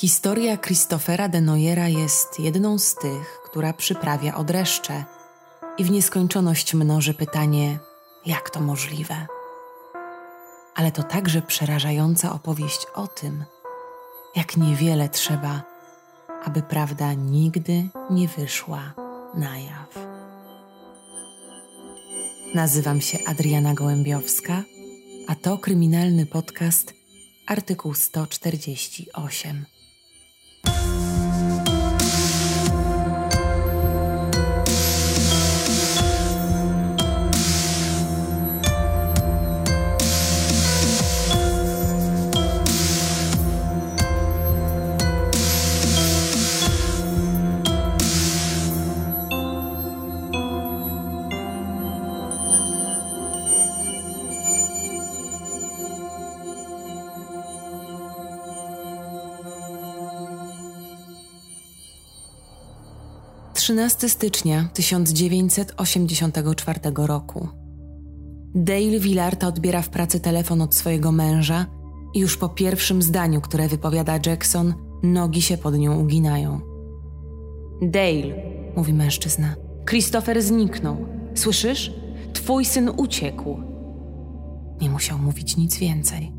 Historia Christophera de Noyera jest jedną z tych, która przyprawia odreszcze i w nieskończoność mnoży pytanie, jak to możliwe. Ale to także przerażająca opowieść o tym, jak niewiele trzeba, aby prawda nigdy nie wyszła na jaw. Nazywam się Adriana Gołębiowska, a to kryminalny podcast artykuł 148. 13 stycznia 1984 roku. Dale Villarta odbiera w pracy telefon od swojego męża i już po pierwszym zdaniu, które wypowiada Jackson, nogi się pod nią uginają. Dale, mówi mężczyzna, Christopher zniknął. Słyszysz? Twój syn uciekł. Nie musiał mówić nic więcej.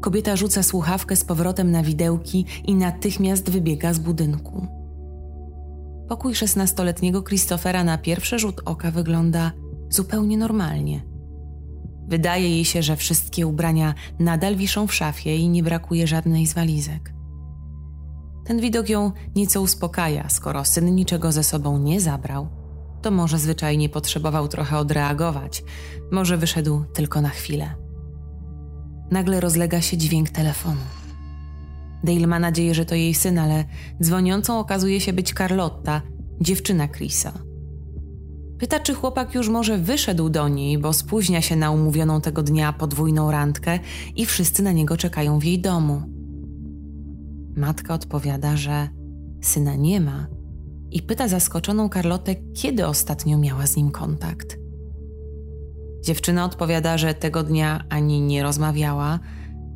Kobieta rzuca słuchawkę z powrotem na widełki i natychmiast wybiega z budynku. Pokój szesnastoletniego Christophera na pierwszy rzut oka wygląda zupełnie normalnie. Wydaje jej się, że wszystkie ubrania nadal wiszą w szafie i nie brakuje żadnej z walizek. Ten widok ją nieco uspokaja, skoro syn niczego ze sobą nie zabrał, to może zwyczajnie potrzebował trochę odreagować, może wyszedł tylko na chwilę. Nagle rozlega się dźwięk telefonu. Dale ma nadzieję, że to jej syn, ale dzwoniącą okazuje się być Carlotta, dziewczyna Chrisa. Pyta, czy chłopak już może wyszedł do niej, bo spóźnia się na umówioną tego dnia podwójną randkę i wszyscy na niego czekają w jej domu. Matka odpowiada, że syna nie ma i pyta zaskoczoną Carlotę, kiedy ostatnio miała z nim kontakt. Dziewczyna odpowiada, że tego dnia ani nie rozmawiała,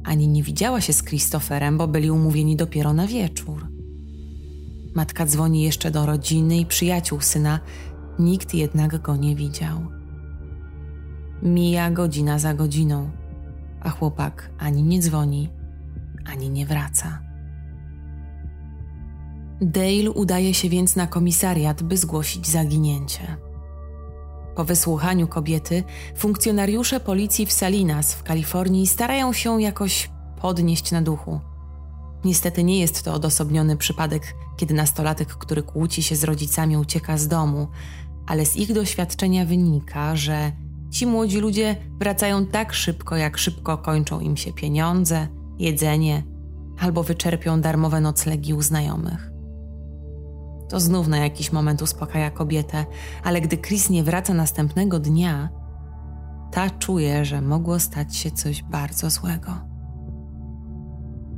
ani nie widziała się z Christopherem, bo byli umówieni dopiero na wieczór. Matka dzwoni jeszcze do rodziny i przyjaciół syna, nikt jednak go nie widział. Mija godzina za godziną, a chłopak ani nie dzwoni, ani nie wraca. Dale udaje się więc na komisariat, by zgłosić zaginięcie. Po wysłuchaniu kobiety, funkcjonariusze policji w Salinas w Kalifornii starają się jakoś podnieść na duchu. Niestety nie jest to odosobniony przypadek, kiedy nastolatek, który kłóci się z rodzicami, ucieka z domu, ale z ich doświadczenia wynika, że ci młodzi ludzie wracają tak szybko, jak szybko kończą im się pieniądze, jedzenie albo wyczerpią darmowe noclegi u znajomych. To znów na jakiś moment uspokaja kobietę, ale gdy Chris nie wraca następnego dnia, ta czuje, że mogło stać się coś bardzo złego.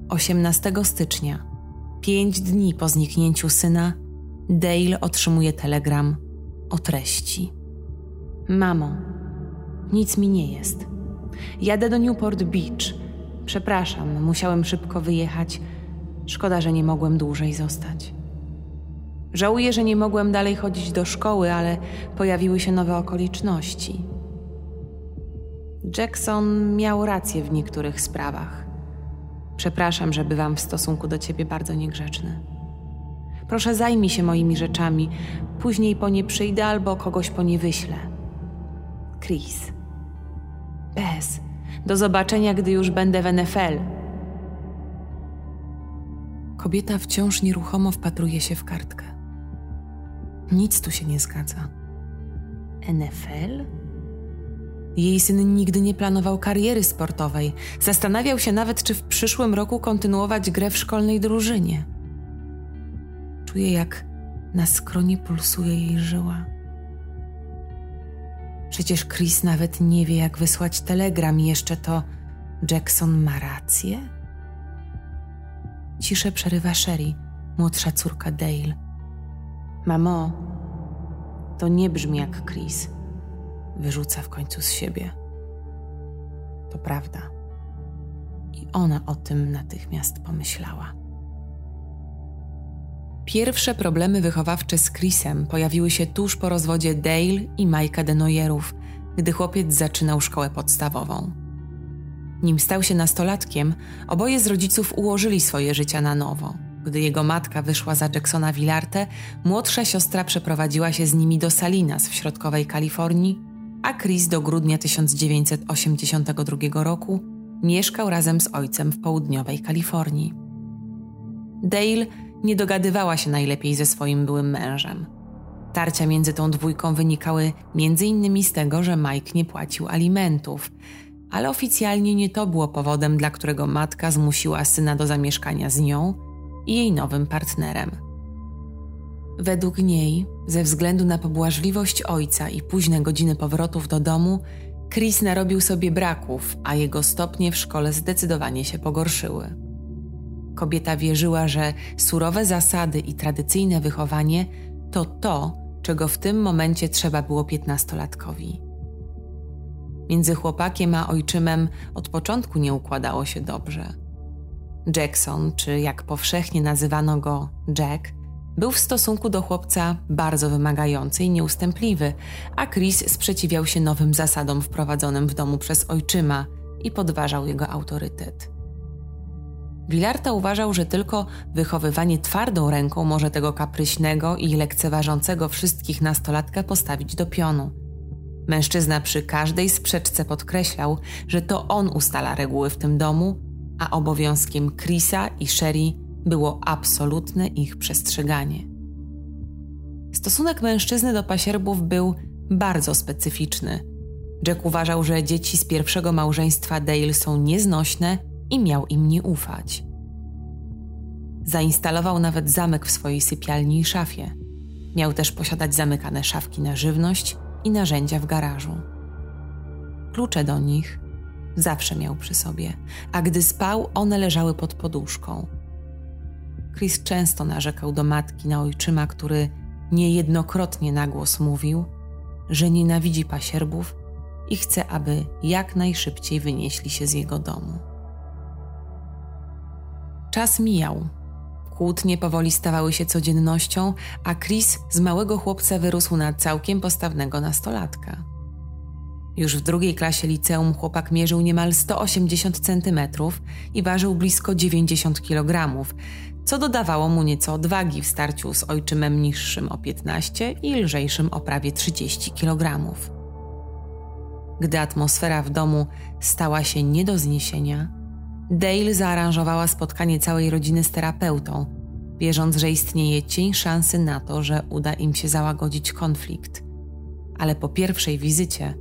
18 stycznia, pięć dni po zniknięciu syna, Dale otrzymuje telegram o treści. Mamo, nic mi nie jest. Jadę do Newport Beach. Przepraszam, musiałem szybko wyjechać. Szkoda, że nie mogłem dłużej zostać. Żałuję, że nie mogłem dalej chodzić do szkoły, ale pojawiły się nowe okoliczności. Jackson miał rację w niektórych sprawach. Przepraszam, że bywam w stosunku do ciebie bardzo niegrzeczny. Proszę zajmij się moimi rzeczami, później po nie przyjdę albo kogoś po nie wyślę. Chris. Bez. Do zobaczenia, gdy już będę w NFL. Kobieta wciąż nieruchomo wpatruje się w kartkę. Nic tu się nie zgadza. NFL? Jej syn nigdy nie planował kariery sportowej. Zastanawiał się nawet, czy w przyszłym roku kontynuować grę w szkolnej drużynie. Czuje, jak na skronie pulsuje jej żyła. Przecież Chris nawet nie wie, jak wysłać telegram, i jeszcze to Jackson ma rację? Ciszę przerywa Sherry, młodsza córka Dale. Mamo, to nie brzmi jak Chris. Wyrzuca w końcu z siebie. To prawda. I ona o tym natychmiast pomyślała. Pierwsze problemy wychowawcze z Chrisem pojawiły się tuż po rozwodzie Dale i Mike'a Denoyerów, gdy chłopiec zaczynał szkołę podstawową. Nim stał się nastolatkiem, oboje z rodziców ułożyli swoje życia na nowo. Gdy jego matka wyszła za Jacksona Villarte, młodsza siostra przeprowadziła się z nimi do Salinas w środkowej Kalifornii, a Chris do grudnia 1982 roku mieszkał razem z ojcem w południowej Kalifornii. Dale nie dogadywała się najlepiej ze swoim byłym mężem. Tarcia między tą dwójką wynikały m.in. z tego, że Mike nie płacił alimentów, ale oficjalnie nie to było powodem, dla którego matka zmusiła syna do zamieszkania z nią i jej nowym partnerem. Według niej, ze względu na pobłażliwość ojca i późne godziny powrotów do domu, Chris narobił sobie braków, a jego stopnie w szkole zdecydowanie się pogorszyły. Kobieta wierzyła, że surowe zasady i tradycyjne wychowanie to to, czego w tym momencie trzeba było piętnastolatkowi. Między chłopakiem a ojczymem od początku nie układało się dobrze. Jackson, czy jak powszechnie nazywano go Jack, był w stosunku do chłopca bardzo wymagający i nieustępliwy, a Chris sprzeciwiał się nowym zasadom wprowadzonym w domu przez ojczyma i podważał jego autorytet. Villarta uważał, że tylko wychowywanie twardą ręką może tego kapryśnego i lekceważącego wszystkich nastolatka postawić do pionu. Mężczyzna przy każdej sprzeczce podkreślał, że to on ustala reguły w tym domu, a obowiązkiem Chrisa i Sherry było absolutne ich przestrzeganie. Stosunek mężczyzny do pasierbów był bardzo specyficzny. Jack uważał, że dzieci z pierwszego małżeństwa Dale są nieznośne i miał im nie ufać. Zainstalował nawet zamek w swojej sypialni i szafie. Miał też posiadać zamykane szafki na żywność i narzędzia w garażu. Klucze do nich zawsze miał przy sobie, a gdy spał, one leżały pod poduszką. Chris często narzekał do matki na ojczyma, który niejednokrotnie na głos mówił, że nienawidzi pasierbów i chce, aby jak najszybciej wynieśli się z jego domu. Czas mijał. Kłótnie powoli stawały się codziennością, a Chris z małego chłopca wyrósł na całkiem postawnego nastolatka. Już w drugiej klasie liceum chłopak mierzył niemal 180 cm i ważył blisko 90 kg, co dodawało mu nieco odwagi w starciu z ojczymem niższym o 15 i lżejszym o prawie 30 kg. Gdy atmosfera w domu stała się nie do zniesienia, Dale zaaranżowała spotkanie całej rodziny z terapeutą, wierząc, że istnieje cień szansy na to, że uda im się załagodzić konflikt. Ale po pierwszej wizycie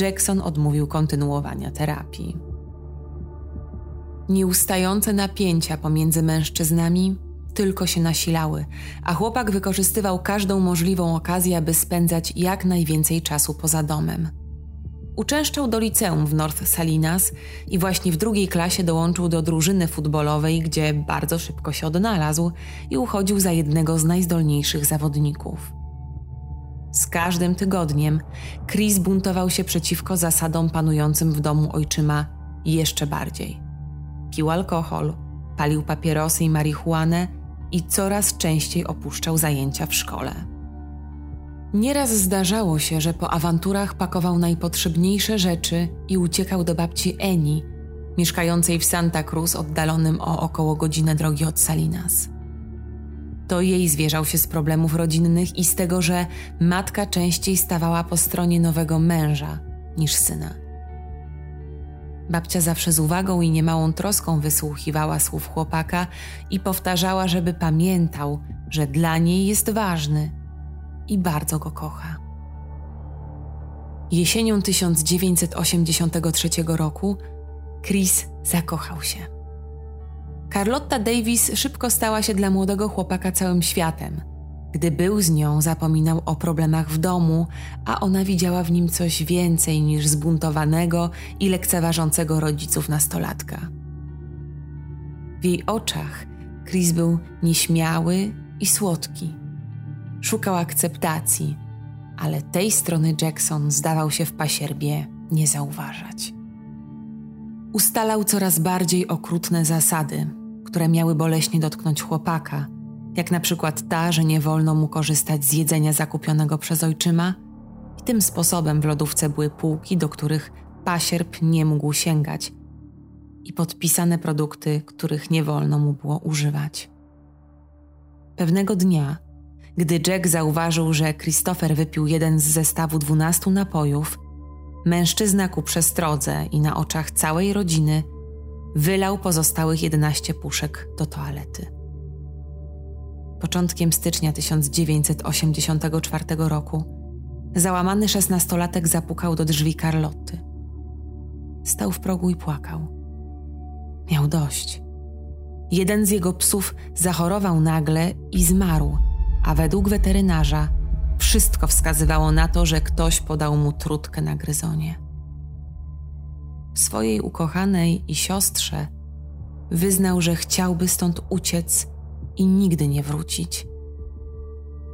Jackson odmówił kontynuowania terapii. Nieustające napięcia pomiędzy mężczyznami tylko się nasilały, a chłopak wykorzystywał każdą możliwą okazję, aby spędzać jak najwięcej czasu poza domem. Uczęszczał do liceum w North Salinas i właśnie w drugiej klasie dołączył do drużyny futbolowej, gdzie bardzo szybko się odnalazł i uchodził za jednego z najzdolniejszych zawodników. Z każdym tygodniem Chris buntował się przeciwko zasadom panującym w domu ojczyma jeszcze bardziej. Pił alkohol, palił papierosy i marihuanę i coraz częściej opuszczał zajęcia w szkole. Nieraz zdarzało się, że po awanturach pakował najpotrzebniejsze rzeczy i uciekał do babci Eni, mieszkającej w Santa Cruz, oddalonym o około godzinę drogi od Salinas. To jej zwierzał się z problemów rodzinnych i z tego, że matka częściej stawała po stronie nowego męża niż syna. Babcia zawsze z uwagą i niemałą troską wysłuchiwała słów chłopaka i powtarzała, żeby pamiętał, że dla niej jest ważny – i bardzo go kocha. Jesienią 1983 roku Chris zakochał się. Carlotta Davis szybko stała się dla młodego chłopaka całym światem. Gdy był z nią, zapominał o problemach w domu, a ona widziała w nim coś więcej niż zbuntowanego i lekceważącego rodziców nastolatka. W jej oczach Chris był nieśmiały i słodki szukał akceptacji, ale tej strony Jackson zdawał się w pasierbie nie zauważać. Ustalał coraz bardziej okrutne zasady, które miały boleśnie dotknąć chłopaka, jak na przykład ta, że nie wolno mu korzystać z jedzenia zakupionego przez ojczyma, i tym sposobem w lodówce były półki, do których pasierb nie mógł sięgać, i podpisane produkty, których nie wolno mu było używać. Pewnego dnia, gdy Jack zauważył, że Christopher wypił jeden z zestawu dwunastu napojów, mężczyzna ku przestrodze i na oczach całej rodziny wylał pozostałych 11 puszek do toalety. Początkiem stycznia 1984 roku załamany szesnastolatek zapukał do drzwi Carlotty. Stał w progu i płakał. Miał dość. Jeden z jego psów zachorował nagle i zmarł, a według weterynarza wszystko wskazywało na to, że ktoś podał mu trutkę na gryzonie. Swojej ukochanej i siostrze wyznał, że chciałby stąd uciec i nigdy nie wrócić.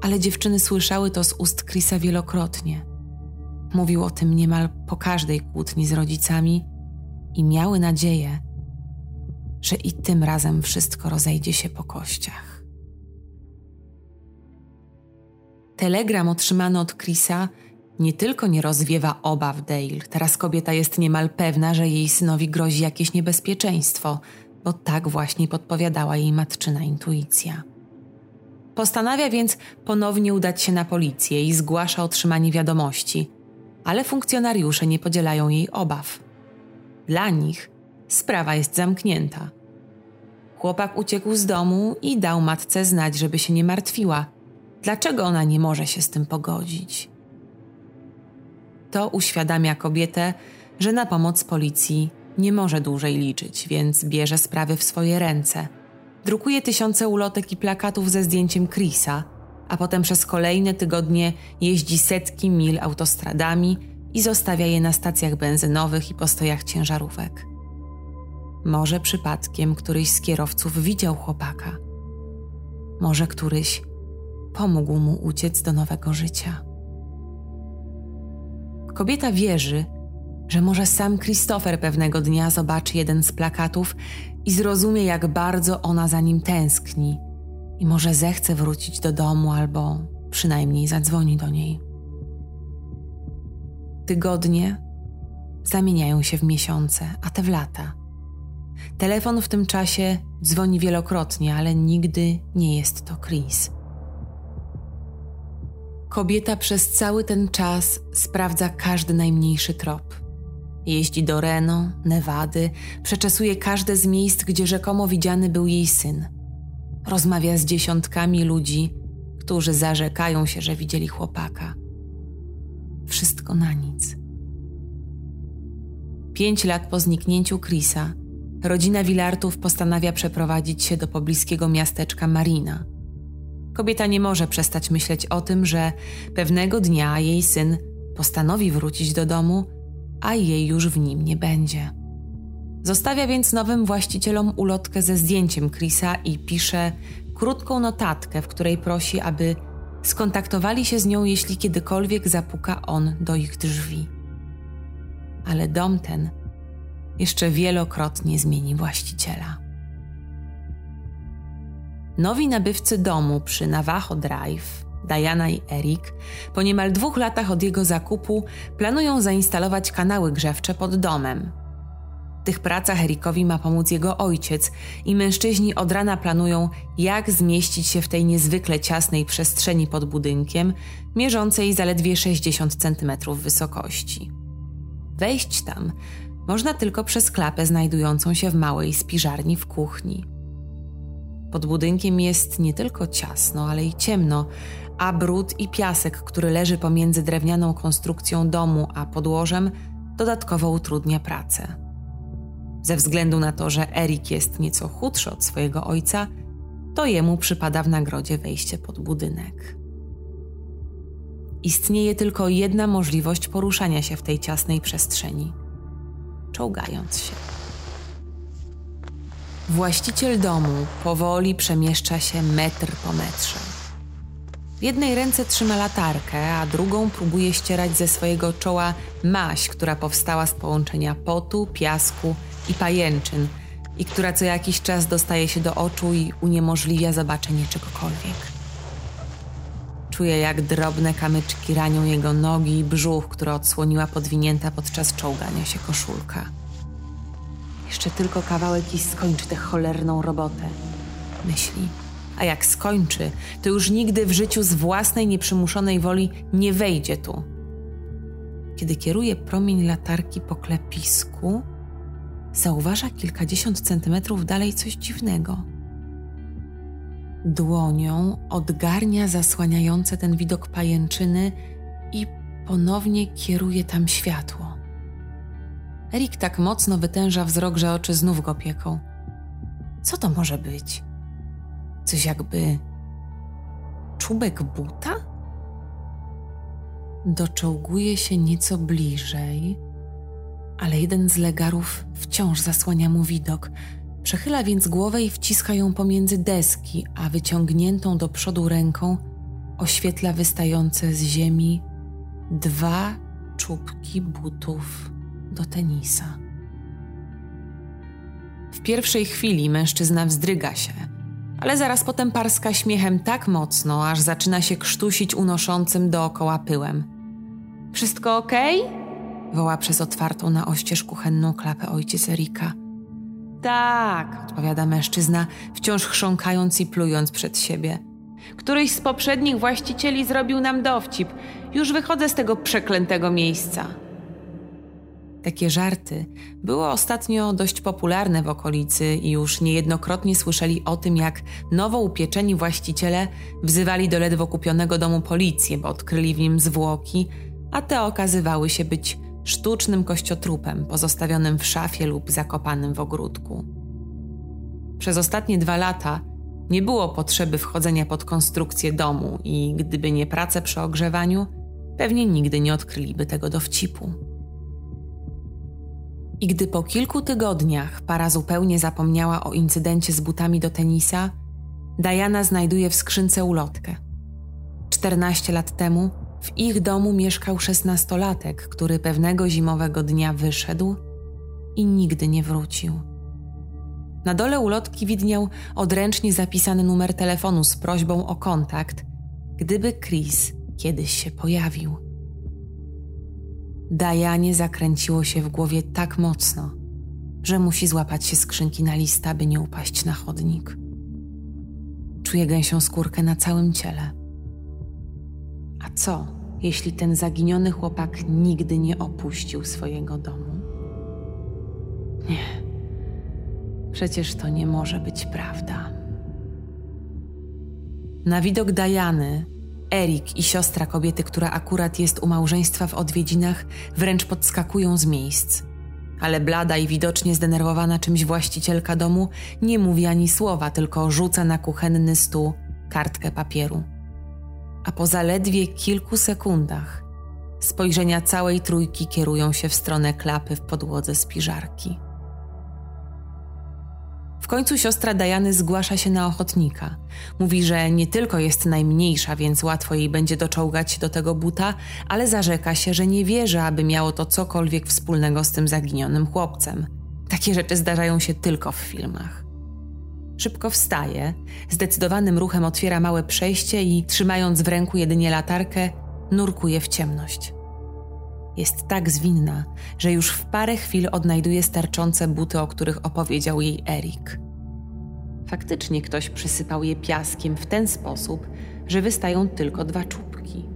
Ale dziewczyny słyszały to z ust Chrisa wielokrotnie. Mówił o tym niemal po każdej kłótni z rodzicami i miały nadzieję, że i tym razem wszystko rozejdzie się po kościach. Telegram otrzymany od Chrisa nie tylko nie rozwiewa obaw Dale, teraz kobieta jest niemal pewna, że jej synowi grozi jakieś niebezpieczeństwo, bo tak właśnie podpowiadała jej matczyna intuicja. Postanawia więc ponownie udać się na policję i zgłasza otrzymanie wiadomości, ale funkcjonariusze nie podzielają jej obaw. Dla nich sprawa jest zamknięta. Chłopak uciekł z domu i dał matce znać, żeby się nie martwiła. Dlaczego ona nie może się z tym pogodzić? To uświadamia kobietę, że na pomoc policji nie może dłużej liczyć, więc bierze sprawy w swoje ręce. Drukuje tysiące ulotek i plakatów ze zdjęciem Chrisa, a potem przez kolejne tygodnie jeździ setki mil autostradami i zostawia je na stacjach benzynowych i postojach ciężarówek. Może przypadkiem któryś z kierowców widział chłopaka. Może któryś pomógł mu uciec do nowego życia. Kobieta wierzy, że może sam Christopher pewnego dnia zobaczy jeden z plakatów i zrozumie, jak bardzo ona za nim tęskni, i może zechce wrócić do domu albo przynajmniej zadzwoni do niej. Tygodnie zamieniają się w miesiące, a te w lata. Telefon w tym czasie dzwoni wielokrotnie, ale nigdy nie jest to Chris. Kobieta przez cały ten czas sprawdza każdy najmniejszy trop. Jeździ do Reno, Nevady, przeczesuje każde z miejsc, gdzie rzekomo widziany był jej syn. Rozmawia z dziesiątkami ludzi, którzy zarzekają się, że widzieli chłopaka. Wszystko na nic. Pięć lat po zniknięciu Chrisa, rodzina Willartów postanawia przeprowadzić się do pobliskiego miasteczka Marina – Kobieta nie może przestać myśleć o tym, że pewnego dnia jej syn postanowi wrócić do domu, a jej już w nim nie będzie. Zostawia więc nowym właścicielom ulotkę ze zdjęciem Chrisa i pisze krótką notatkę, w której prosi, aby skontaktowali się z nią, jeśli kiedykolwiek zapuka on do ich drzwi. Ale dom ten jeszcze wielokrotnie zmieni właściciela. Nowi nabywcy domu przy Navajo Drive, Diana i Eric, po niemal dwóch latach od jego zakupu planują zainstalować kanały grzewcze pod domem. W tych pracach Erikowi ma pomóc jego ojciec i mężczyźni od rana planują, jak zmieścić się w tej niezwykle ciasnej przestrzeni pod budynkiem, mierzącej zaledwie 60 cm wysokości. Wejść tam można tylko przez klapę znajdującą się w małej spiżarni w kuchni. Pod budynkiem jest nie tylko ciasno, ale i ciemno, a brud i piasek, który leży pomiędzy drewnianą konstrukcją domu a podłożem, dodatkowo utrudnia pracę. Ze względu na to, że Erik jest nieco chudszy od swojego ojca, to jemu przypada w nagrodzie wejście pod budynek. Istnieje tylko jedna możliwość poruszania się w tej ciasnej przestrzeni czołgając się. Właściciel domu powoli przemieszcza się metr po metrze. W jednej ręce trzyma latarkę, a drugą próbuje ścierać ze swojego czoła maź, która powstała z połączenia potu, piasku i pajęczyn, i która co jakiś czas dostaje się do oczu i uniemożliwia zobaczenie czegokolwiek. Czuje, jak drobne kamyczki ranią jego nogi i brzuch, które odsłoniła podwinięta podczas czołgania się koszulka. Jeszcze tylko kawałek i skończy tę cholerną robotę, myśli. A jak skończy, to już nigdy w życiu z własnej nieprzymuszonej woli nie wejdzie tu. Kiedy kieruje promień latarki po klepisku, zauważa kilkadziesiąt centymetrów dalej coś dziwnego. Dłonią odgarnia zasłaniające ten widok pajęczyny i ponownie kieruje tam światło. Erik tak mocno wytęża wzrok, że oczy znów go pieką. Co to może być? Coś jakby czubek buta? Doczołguje się nieco bliżej, ale jeden z legarów wciąż zasłania mu widok. Przechyla więc głowę i wciska ją pomiędzy deski, a wyciągniętą do przodu ręką oświetla wystające z ziemi dwa czubki butów do tenisa. W pierwszej chwili mężczyzna wzdryga się, ale zaraz potem parska śmiechem tak mocno, aż zaczyna się krztusić unoszącym dookoła pyłem. Wszystko? Okay? woła przez otwartą na oścież kuchenną klapę ojciec Erika. Tak, odpowiada mężczyzna, wciąż chrząkając i plując przed siebie. Któryś z poprzednich właścicieli zrobił nam dowcip. Już wychodzę z tego przeklętego miejsca. Takie żarty były ostatnio dość popularne w okolicy i już niejednokrotnie słyszeli o tym, jak nowo upieczeni właściciele wzywali do ledwo kupionego domu policję, bo odkryli w nim zwłoki, a te okazywały się być sztucznym kościotrupem pozostawionym w szafie lub zakopanym w ogródku. Przez ostatnie dwa lata nie było potrzeby wchodzenia pod konstrukcję domu i gdyby nie prace przy ogrzewaniu, pewnie nigdy nie odkryliby tego dowcipu. I gdy po kilku tygodniach para zupełnie zapomniała o incydencie z butami do tenisa, Diana znajduje w skrzynce ulotkę. 14 lat temu w ich domu mieszkał szesnastolatek, który pewnego zimowego dnia wyszedł i nigdy nie wrócił. Na dole ulotki widniał odręcznie zapisany numer telefonu z prośbą o kontakt, gdyby Chris kiedyś się pojawił. Dajanie zakręciło się w głowie tak mocno, że musi złapać się skrzynki na lista, by nie upaść na chodnik. Czuje gęsią skórkę na całym ciele. A co, jeśli ten zaginiony chłopak nigdy nie opuścił swojego domu? Nie. Przecież to nie może być prawda. Na widok Dajany, Erik i siostra kobiety, która akurat jest u małżeństwa w odwiedzinach, wręcz podskakują z miejsc. Ale blada i widocznie zdenerwowana czymś właścicielka domu nie mówi ani słowa, tylko rzuca na kuchenny stół kartkę papieru a po zaledwie kilku sekundach spojrzenia całej trójki kierują się w stronę klapy w podłodze spiżarki. W końcu siostra Dajany zgłasza się na ochotnika. Mówi, że nie tylko jest najmniejsza, więc łatwo jej będzie doczołgać do tego buta, ale zarzeka się, że nie wierzy, aby miało to cokolwiek wspólnego z tym zaginionym chłopcem. Takie rzeczy zdarzają się tylko w filmach. Szybko wstaje, zdecydowanym ruchem otwiera małe przejście i, trzymając w ręku jedynie latarkę, nurkuje w ciemność. Jest tak zwinna, że już w parę chwil odnajduje starczące buty, o których opowiedział jej Erik. Faktycznie ktoś przysypał je piaskiem w ten sposób, że wystają tylko dwa czubki.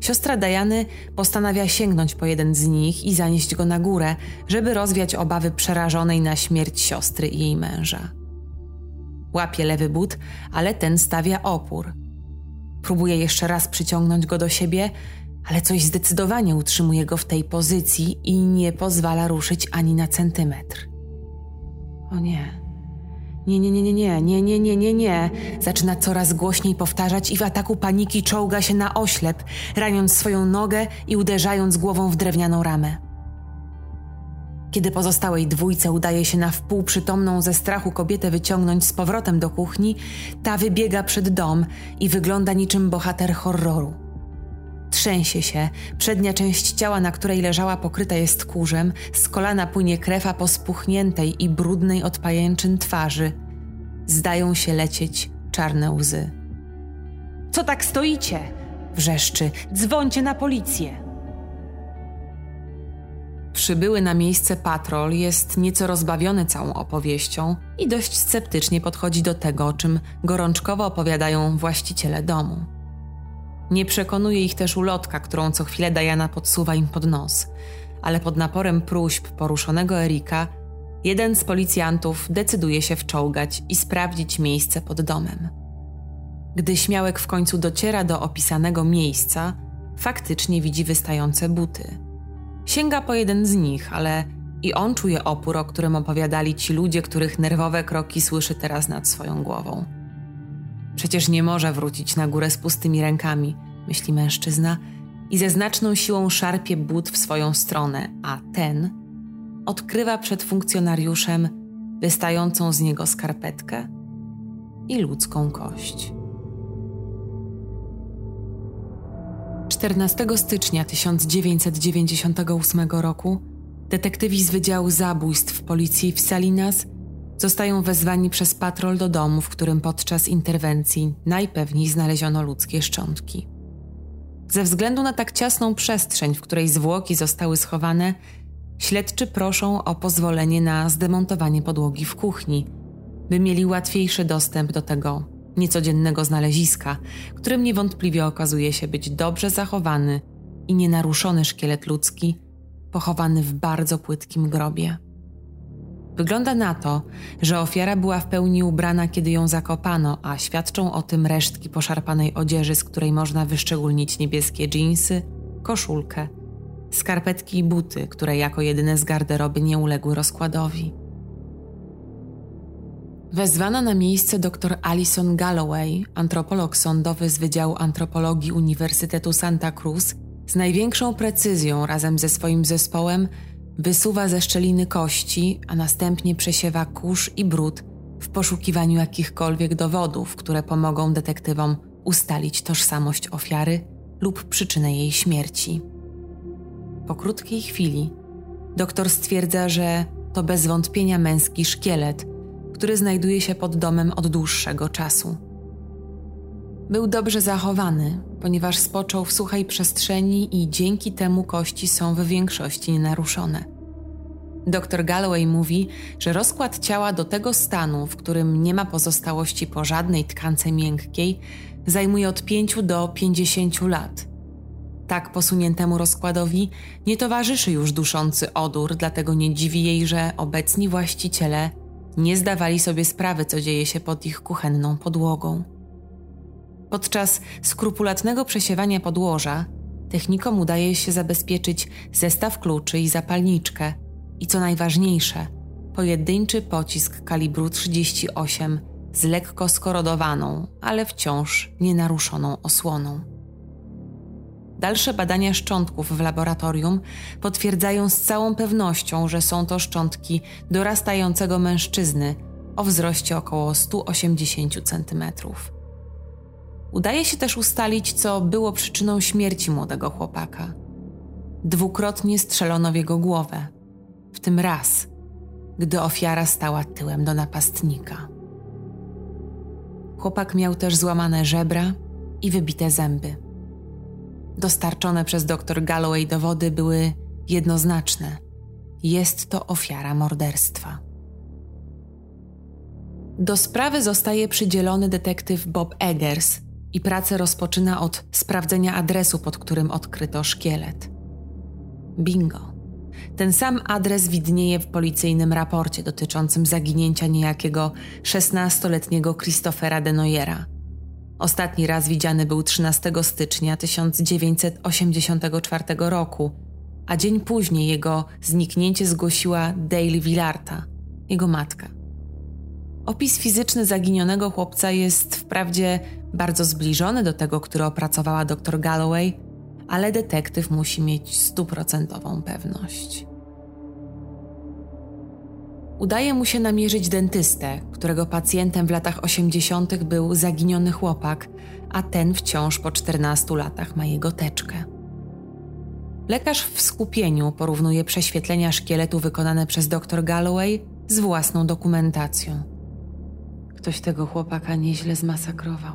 Siostra Dajany postanawia sięgnąć po jeden z nich i zanieść go na górę, żeby rozwiać obawy przerażonej na śmierć siostry i jej męża. Łapie lewy but, ale ten stawia opór. Próbuje jeszcze raz przyciągnąć go do siebie, ale coś zdecydowanie utrzymuje go w tej pozycji i nie pozwala ruszyć ani na centymetr. O nie. Nie, nie, nie, nie, nie, nie, nie, nie, nie, nie. Zaczyna coraz głośniej powtarzać i w ataku paniki czołga się na oślep, raniąc swoją nogę i uderzając głową w drewnianą ramę. Kiedy pozostałej dwójce udaje się na wpół przytomną ze strachu kobietę wyciągnąć z powrotem do kuchni, ta wybiega przed dom i wygląda niczym bohater horroru. Trzęsie się, przednia część ciała, na której leżała pokryta jest kurzem, z kolana płynie krew, a po spuchniętej i brudnej od pajęczyn twarzy zdają się lecieć czarne łzy. Co tak stoicie? wrzeszczy. Dzwońcie na policję. Przybyły na miejsce patrol jest nieco rozbawiony całą opowieścią i dość sceptycznie podchodzi do tego, o czym gorączkowo opowiadają właściciele domu. Nie przekonuje ich też ulotka, którą co chwilę Diana podsuwa im pod nos, ale pod naporem próśb poruszonego Erika, jeden z policjantów decyduje się wczołgać i sprawdzić miejsce pod domem. Gdy śmiałek w końcu dociera do opisanego miejsca, faktycznie widzi wystające buty. Sięga po jeden z nich, ale i on czuje opór, o którym opowiadali ci ludzie, których nerwowe kroki słyszy teraz nad swoją głową. Przecież nie może wrócić na górę z pustymi rękami, myśli mężczyzna, i ze znaczną siłą szarpie but w swoją stronę, a ten odkrywa przed funkcjonariuszem wystającą z niego skarpetkę i ludzką kość. 14 stycznia 1998 roku detektywi z Wydziału Zabójstw Policji w Salinas zostają wezwani przez patrol do domu, w którym podczas interwencji najpewniej znaleziono ludzkie szczątki. Ze względu na tak ciasną przestrzeń, w której zwłoki zostały schowane, śledczy proszą o pozwolenie na zdemontowanie podłogi w kuchni, by mieli łatwiejszy dostęp do tego niecodziennego znaleziska, którym niewątpliwie okazuje się być dobrze zachowany i nienaruszony szkielet ludzki, pochowany w bardzo płytkim grobie. Wygląda na to, że ofiara była w pełni ubrana, kiedy ją zakopano, a świadczą o tym resztki poszarpanej odzieży, z której można wyszczególnić niebieskie dżinsy, koszulkę, skarpetki i buty, które jako jedyne z garderoby nie uległy rozkładowi. Wezwana na miejsce dr Alison Galloway, antropolog sądowy z Wydziału Antropologii Uniwersytetu Santa Cruz, z największą precyzją razem ze swoim zespołem wysuwa ze szczeliny kości, a następnie przesiewa kurz i brud w poszukiwaniu jakichkolwiek dowodów, które pomogą detektywom ustalić tożsamość ofiary lub przyczynę jej śmierci. Po krótkiej chwili doktor stwierdza, że to bez wątpienia męski szkielet – który znajduje się pod domem od dłuższego czasu. Był dobrze zachowany, ponieważ spoczął w suchej przestrzeni i dzięki temu kości są w większości nienaruszone. Dr Galloway mówi, że rozkład ciała do tego stanu, w którym nie ma pozostałości po żadnej tkance miękkiej, zajmuje od 5 do 50 lat. Tak posuniętemu rozkładowi nie towarzyszy już duszący odór, dlatego nie dziwi jej, że obecni właściciele nie zdawali sobie sprawy, co dzieje się pod ich kuchenną podłogą. Podczas skrupulatnego przesiewania podłoża technikom udaje się zabezpieczyć zestaw kluczy i zapalniczkę i co najważniejsze, pojedynczy pocisk kalibru 38 z lekko skorodowaną, ale wciąż nienaruszoną osłoną. Dalsze badania szczątków w laboratorium potwierdzają z całą pewnością, że są to szczątki dorastającego mężczyzny o wzroście około 180 cm. Udaje się też ustalić, co było przyczyną śmierci młodego chłopaka. Dwukrotnie strzelono w jego głowę, w tym raz, gdy ofiara stała tyłem do napastnika. Chłopak miał też złamane żebra i wybite zęby. Dostarczone przez dr Galloway dowody były jednoznaczne. Jest to ofiara morderstwa. Do sprawy zostaje przydzielony detektyw Bob Eggers i pracę rozpoczyna od sprawdzenia adresu, pod którym odkryto szkielet. Bingo. Ten sam adres widnieje w policyjnym raporcie dotyczącym zaginięcia niejakiego 16-letniego Christophera Denoyera – Ostatni raz widziany był 13 stycznia 1984 roku, a dzień później jego zniknięcie zgłosiła Dale Villarta, jego matka. Opis fizyczny zaginionego chłopca jest wprawdzie bardzo zbliżony do tego, który opracowała dr Galloway, ale detektyw musi mieć stuprocentową pewność. Udaje mu się namierzyć dentystę, którego pacjentem w latach 80. był zaginiony chłopak, a ten wciąż po 14 latach ma jego teczkę. Lekarz w skupieniu porównuje prześwietlenia szkieletu wykonane przez dr Galloway z własną dokumentacją. Ktoś tego chłopaka nieźle zmasakrował,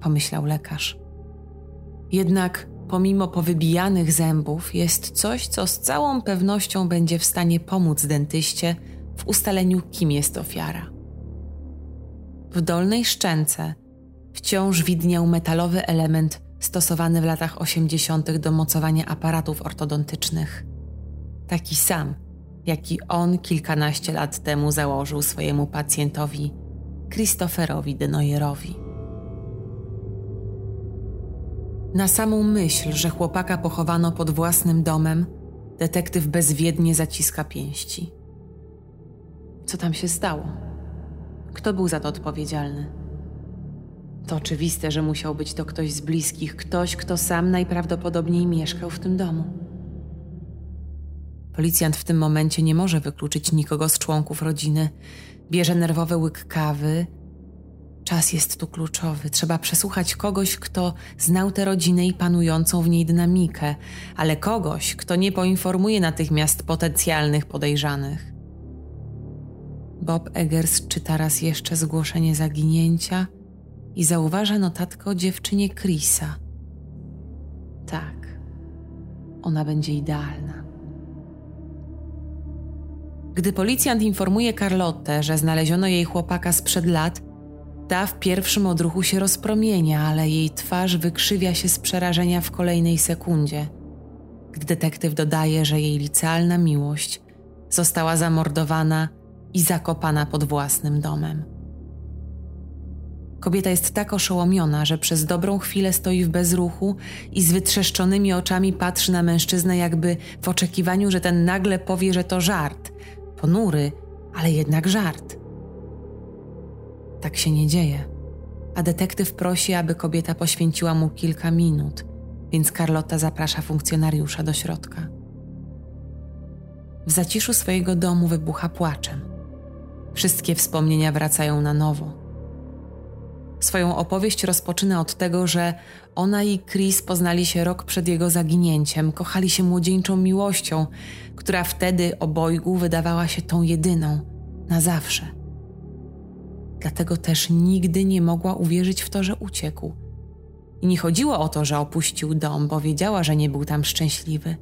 pomyślał lekarz. Jednak pomimo powybijanych zębów jest coś, co z całą pewnością będzie w stanie pomóc dentyście w ustaleniu, kim jest ofiara. W dolnej szczęce wciąż widniał metalowy element stosowany w latach 80. do mocowania aparatów ortodontycznych. Taki sam, jaki on kilkanaście lat temu założył swojemu pacjentowi Christopherowi Denoyerowi. Na samą myśl, że chłopaka pochowano pod własnym domem, detektyw bezwiednie zaciska pięści. Co tam się stało? Kto był za to odpowiedzialny? To oczywiste, że musiał być to ktoś z bliskich, ktoś, kto sam najprawdopodobniej mieszkał w tym domu. Policjant w tym momencie nie może wykluczyć nikogo z członków rodziny. Bierze nerwowy łyk kawy. Czas jest tu kluczowy. Trzeba przesłuchać kogoś, kto znał tę rodzinę i panującą w niej dynamikę, ale kogoś, kto nie poinformuje natychmiast potencjalnych podejrzanych. Bob Eggers czyta raz jeszcze zgłoszenie zaginięcia i zauważa notatkę o dziewczynie Chrisa. Tak, ona będzie idealna. Gdy policjant informuje Carlotte, że znaleziono jej chłopaka sprzed lat, ta w pierwszym odruchu się rozpromienia, ale jej twarz wykrzywia się z przerażenia w kolejnej sekundzie, gdy detektyw dodaje, że jej licealna miłość została zamordowana i zakopana pod własnym domem. Kobieta jest tak oszołomiona, że przez dobrą chwilę stoi w bezruchu i z wytrzeszczonymi oczami patrzy na mężczyznę, jakby w oczekiwaniu, że ten nagle powie, że to żart. Ponury, ale jednak żart. Tak się nie dzieje, a detektyw prosi, aby kobieta poświęciła mu kilka minut, więc Carlotta zaprasza funkcjonariusza do środka. W zaciszu swojego domu wybucha płaczem. Wszystkie wspomnienia wracają na nowo Swoją opowieść rozpoczyna od tego, że ona i Chris poznali się rok przed jego zaginięciem, kochali się młodzieńczą miłością, która wtedy obojgu wydawała się tą jedyną, na zawsze. Dlatego też nigdy nie mogła uwierzyć w to, że uciekł. I nie chodziło o to, że opuścił dom, bo wiedziała, że nie był tam szczęśliwy.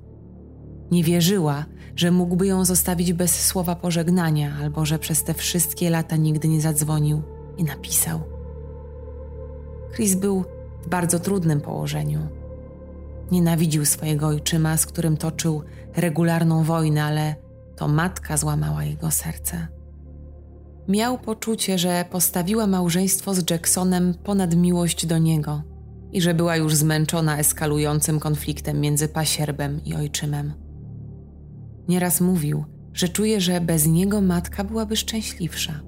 Nie wierzyła, że mógłby ją zostawić bez słowa pożegnania, albo że przez te wszystkie lata nigdy nie zadzwonił i napisał. Chris był w bardzo trudnym położeniu. Nienawidził swojego ojczyma, z którym toczył regularną wojnę, ale to matka złamała jego serce. Miał poczucie, że postawiła małżeństwo z Jacksonem ponad miłość do niego i że była już zmęczona eskalującym konfliktem między pasierbem i ojczymem. Nieraz mówił, że czuje, że bez niego matka byłaby szczęśliwsza.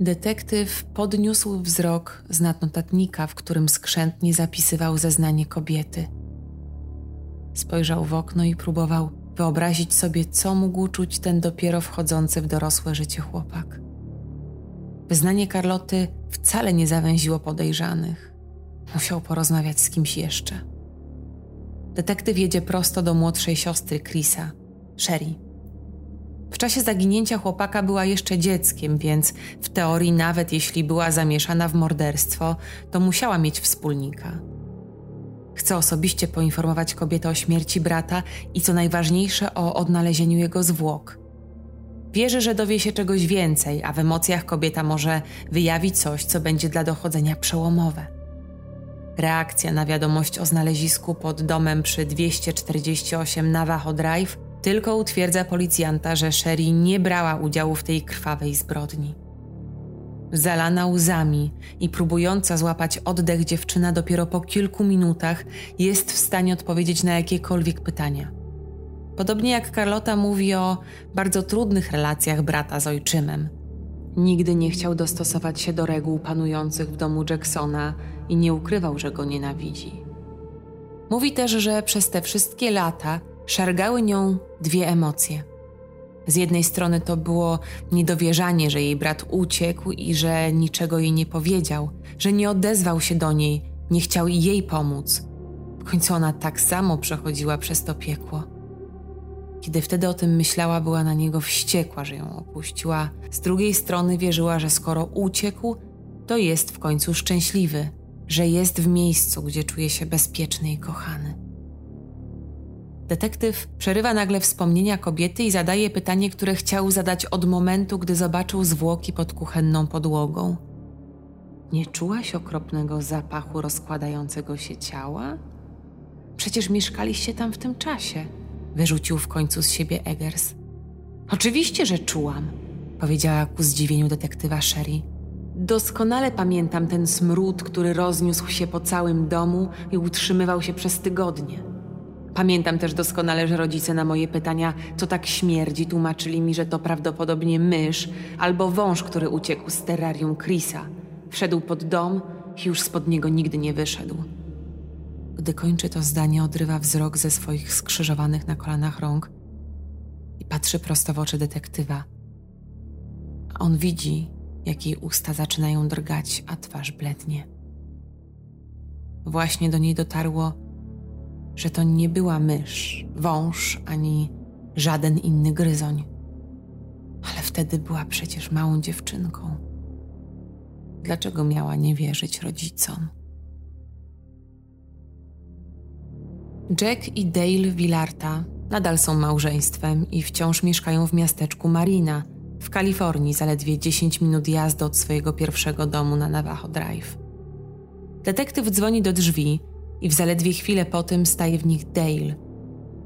Detektyw podniósł wzrok z notatnika, w którym skrzętnie zapisywał zeznanie kobiety. Spojrzał w okno i próbował wyobrazić sobie, co mógł czuć ten dopiero wchodzący w dorosłe życie chłopak. Wyznanie Karloty wcale nie zawęziło podejrzanych. Musiał porozmawiać z kimś jeszcze. Detektyw jedzie prosto do młodszej siostry Chrisa, Sherry. W czasie zaginięcia chłopaka była jeszcze dzieckiem, więc w teorii, nawet jeśli była zamieszana w morderstwo, to musiała mieć wspólnika. Chce osobiście poinformować kobietę o śmierci brata i co najważniejsze o odnalezieniu jego zwłok. Wierzy, że dowie się czegoś więcej, a w emocjach kobieta może wyjawić coś, co będzie dla dochodzenia przełomowe. Reakcja na wiadomość o znalezisku pod domem przy 248 Navajo Drive tylko utwierdza policjanta, że Sherry nie brała udziału w tej krwawej zbrodni. Zalana łzami i próbująca złapać oddech dziewczyna dopiero po kilku minutach jest w stanie odpowiedzieć na jakiekolwiek pytania. Podobnie jak Carlota mówi o bardzo trudnych relacjach brata z ojczymem. Nigdy nie chciał dostosować się do reguł panujących w domu Jacksona i nie ukrywał, że go nienawidzi. Mówi też, że przez te wszystkie lata szargały nią dwie emocje: Z jednej strony to było niedowierzanie, że jej brat uciekł i że niczego jej nie powiedział, że nie odezwał się do niej, nie chciał jej pomóc. W końcu ona tak samo przechodziła przez to piekło. Kiedy wtedy o tym myślała, była na niego wściekła, że ją opuściła. Z drugiej strony wierzyła, że skoro uciekł, to jest w końcu szczęśliwy, że jest w miejscu, gdzie czuje się bezpieczny i kochany. Detektyw przerywa nagle wspomnienia kobiety i zadaje pytanie, które chciał zadać od momentu, gdy zobaczył zwłoki pod kuchenną podłogą. Nie czułaś okropnego zapachu rozkładającego się ciała? Przecież mieszkaliście tam w tym czasie, wyrzucił w końcu z siebie Eggers. Oczywiście, że czułam, powiedziała ku zdziwieniu detektywa Sherry. Doskonale pamiętam ten smród, który rozniósł się po całym domu i utrzymywał się przez tygodnie. Pamiętam też doskonale, że rodzice na moje pytania, co tak śmierdzi, tłumaczyli mi, że to prawdopodobnie mysz albo wąż, który uciekł z terrarium Chrisa. Wszedł pod dom i już spod niego nigdy nie wyszedł. Gdy kończy to zdanie, odrywa wzrok ze swoich skrzyżowanych na kolanach rąk i patrzy prosto w oczy detektywa. A on widzi, jak jej usta zaczynają drgać, a twarz blednie. Właśnie do niej dotarło, że to nie była mysz, wąż ani żaden inny gryzoń. Ale wtedy była przecież małą dziewczynką. Dlaczego miała nie wierzyć rodzicom? Jack i Dale Villarta nadal są małżeństwem i wciąż mieszkają w miasteczku Marina w Kalifornii, zaledwie 10 minut jazdy od swojego pierwszego domu na Navajo Drive. Detektyw dzwoni do drzwi i w zaledwie chwilę po tym staje w nich Dale.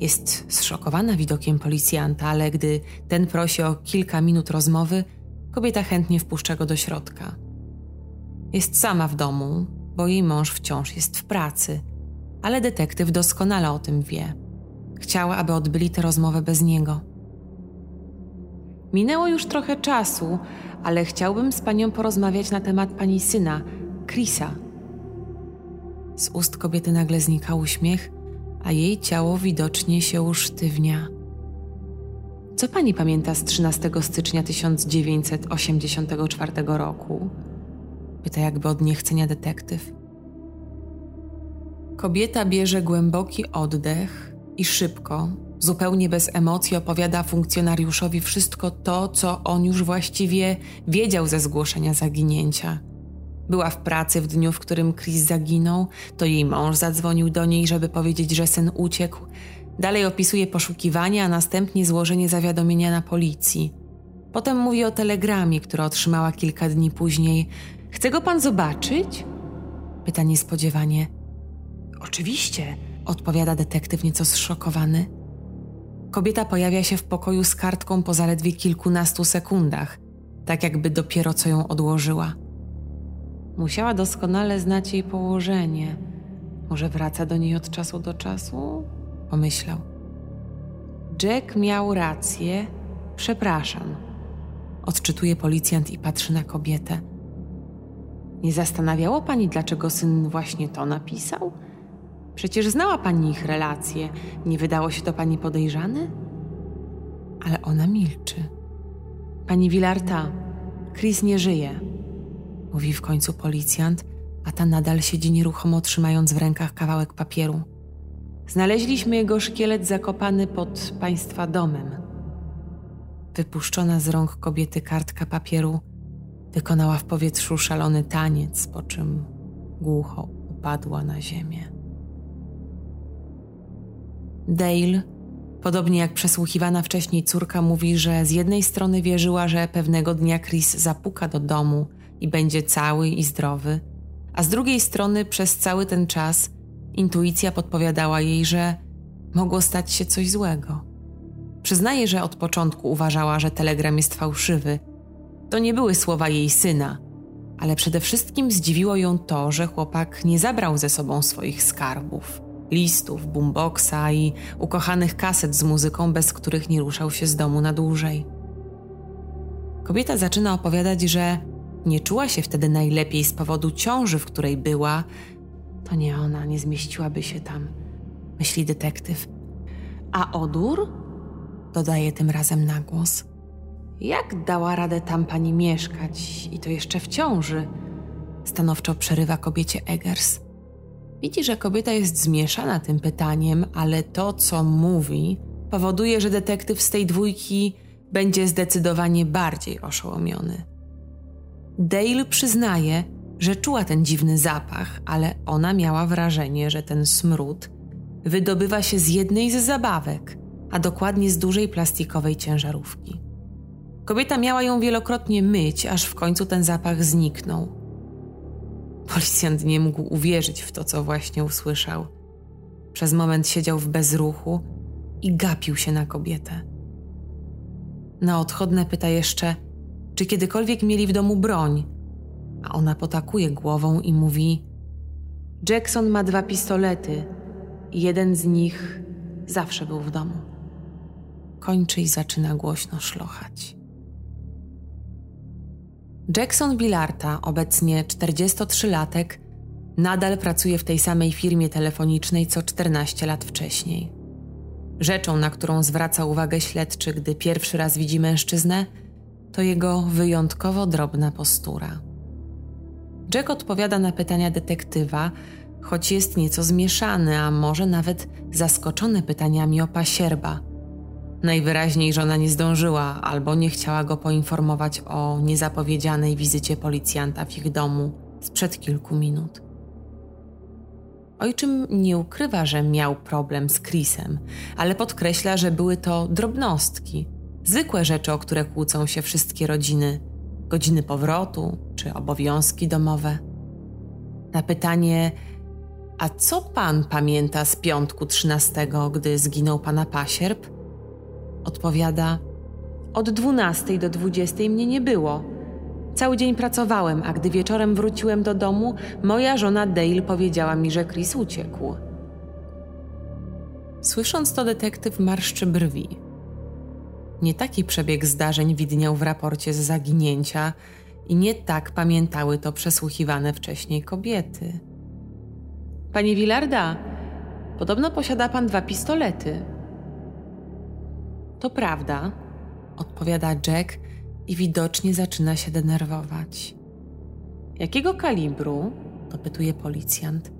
Jest zszokowana widokiem policjanta, ale gdy ten prosi o kilka minut rozmowy, kobieta chętnie wpuszcza go do środka. Jest sama w domu, bo jej mąż wciąż jest w pracy, ale detektyw doskonale o tym wie. Chciała, aby odbyli tę rozmowę bez niego. Minęło już trochę czasu, ale chciałbym z panią porozmawiać na temat pani syna, Chrisa. Z ust kobiety nagle znika uśmiech, a jej ciało widocznie się usztywnia. Co pani pamięta z 13 stycznia 1984 roku? Pyta jakby od niechcenia detektyw. Kobieta bierze głęboki oddech i szybko, zupełnie bez emocji opowiada funkcjonariuszowi wszystko to, co on już właściwie wiedział ze zgłoszenia zaginięcia. Była w pracy w dniu, w którym Chris zaginął, to jej mąż zadzwonił do niej, żeby powiedzieć, że syn uciekł. Dalej opisuje poszukiwania, a następnie złożenie zawiadomienia na policji. Potem mówi o telegramie, które otrzymała kilka dni później. Chce go pan zobaczyć? Pyta niespodziewanie. Oczywiście, odpowiada detektyw nieco zszokowany. Kobieta pojawia się w pokoju z kartką po zaledwie kilkunastu sekundach, tak jakby dopiero co ją odłożyła. Musiała doskonale znać jej położenie. Może wraca do niej od czasu do czasu? Pomyślał. Jack miał rację. Przepraszam. Odczytuje policjant i patrzy na kobietę. Nie zastanawiało pani, dlaczego syn właśnie to napisał? Przecież znała pani ich relacje. Nie wydało się to pani podejrzane? Ale ona milczy. Pani Villarta, Chris nie żyje mówi w końcu policjant, a ta nadal siedzi nieruchomo trzymając w rękach kawałek papieru. Znaleźliśmy jego szkielet zakopany pod państwa domem. Wypuszczona z rąk kobiety kartka papieru wykonała w powietrzu szalony taniec, po czym głucho upadła na ziemię. Dale, podobnie jak przesłuchiwana wcześniej córka, mówi, że z jednej strony wierzyła, że pewnego dnia Chris zapuka do domu i będzie cały i zdrowy, a z drugiej strony przez cały ten czas intuicja podpowiadała jej, że mogło stać się coś złego. Przyznaje, że od początku uważała, że telegram jest fałszywy. To nie były słowa jej syna, ale przede wszystkim zdziwiło ją to, że chłopak nie zabrał ze sobą swoich skarbów, listów, boomboxa i ukochanych kaset z muzyką, bez których nie ruszał się z domu na dłużej. Kobieta zaczyna opowiadać, że nie czuła się wtedy najlepiej z powodu ciąży, w której była. To nie ona, nie zmieściłaby się tam, myśli detektyw. A odór? dodaje tym razem na głos. Jak dała radę tam pani mieszkać i to jeszcze w ciąży? Stanowczo przerywa kobiecie Eggers. Widzi, że kobieta jest zmieszana tym pytaniem, ale to, co mówi, powoduje, że detektyw z tej dwójki będzie zdecydowanie bardziej oszołomiony. Dale przyznaje, że czuła ten dziwny zapach, ale ona miała wrażenie, że ten smród wydobywa się z jednej z zabawek, a dokładnie z dużej plastikowej ciężarówki. Kobieta miała ją wielokrotnie myć, aż w końcu ten zapach zniknął. Policjant nie mógł uwierzyć w to, co właśnie usłyszał. Przez moment siedział w bezruchu i gapił się na kobietę. Na odchodne pyta jeszcze, czy kiedykolwiek mieli w domu broń, a ona potakuje głową i mówi: Jackson ma dwa pistolety jeden z nich zawsze był w domu. Kończy i zaczyna głośno szlochać. Jackson Villarta, obecnie 43-latek, nadal pracuje w tej samej firmie telefonicznej co 14 lat wcześniej. Rzeczą, na którą zwraca uwagę śledczy, gdy pierwszy raz widzi mężczyznę, to jego wyjątkowo drobna postura. Jack odpowiada na pytania detektywa, choć jest nieco zmieszany, a może nawet zaskoczony pytaniami o pasierba. Najwyraźniej żona nie zdążyła albo nie chciała go poinformować o niezapowiedzianej wizycie policjanta w ich domu sprzed kilku minut. Ojczym nie ukrywa, że miał problem z Chrisem, ale podkreśla, że były to drobnostki, zwykłe rzeczy, o które kłócą się wszystkie rodziny, godziny powrotu czy obowiązki domowe. Na pytanie, a co pan pamięta z piątku 13, gdy zginął pana pasierb? Odpowiada: Od 12 do 20 mnie nie było. Cały dzień pracowałem, a gdy wieczorem wróciłem do domu, moja żona Dale powiedziała mi, że Chris uciekł. Słysząc to, detektyw marszczy brwi. Nie taki przebieg zdarzeń widniał w raporcie z zaginięcia i nie tak pamiętały to przesłuchiwane wcześniej kobiety. Panie Willarda, podobno posiada pan dwa pistolety. To prawda, odpowiada Jack i widocznie zaczyna się denerwować. Jakiego kalibru? dopytuje policjant.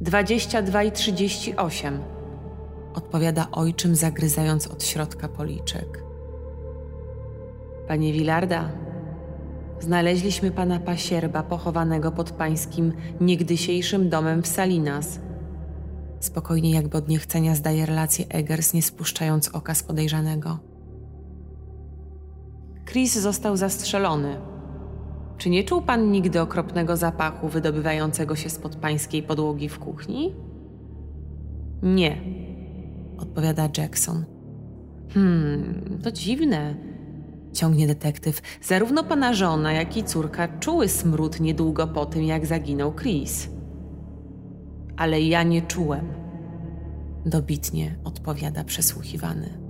22 i 38, odpowiada ojczym, zagryzając od środka policzek. Panie Wilarda, znaleźliśmy pana pasierba pochowanego pod pańskim niegdysiejszym domem w Salinas. Spokojnie, jakby od niechcenia zdaje relację Eggers, nie spuszczając oka z podejrzanego. Chris został zastrzelony. Czy nie czuł pan nigdy okropnego zapachu wydobywającego się spod pańskiej podłogi w kuchni? Nie, odpowiada Jackson. Hmm, to dziwne, ciągnie detektyw. Zarówno pana żona, jak i córka czuły smród niedługo po tym, jak zaginął Chris. Ale ja nie czułem, dobitnie odpowiada przesłuchiwany.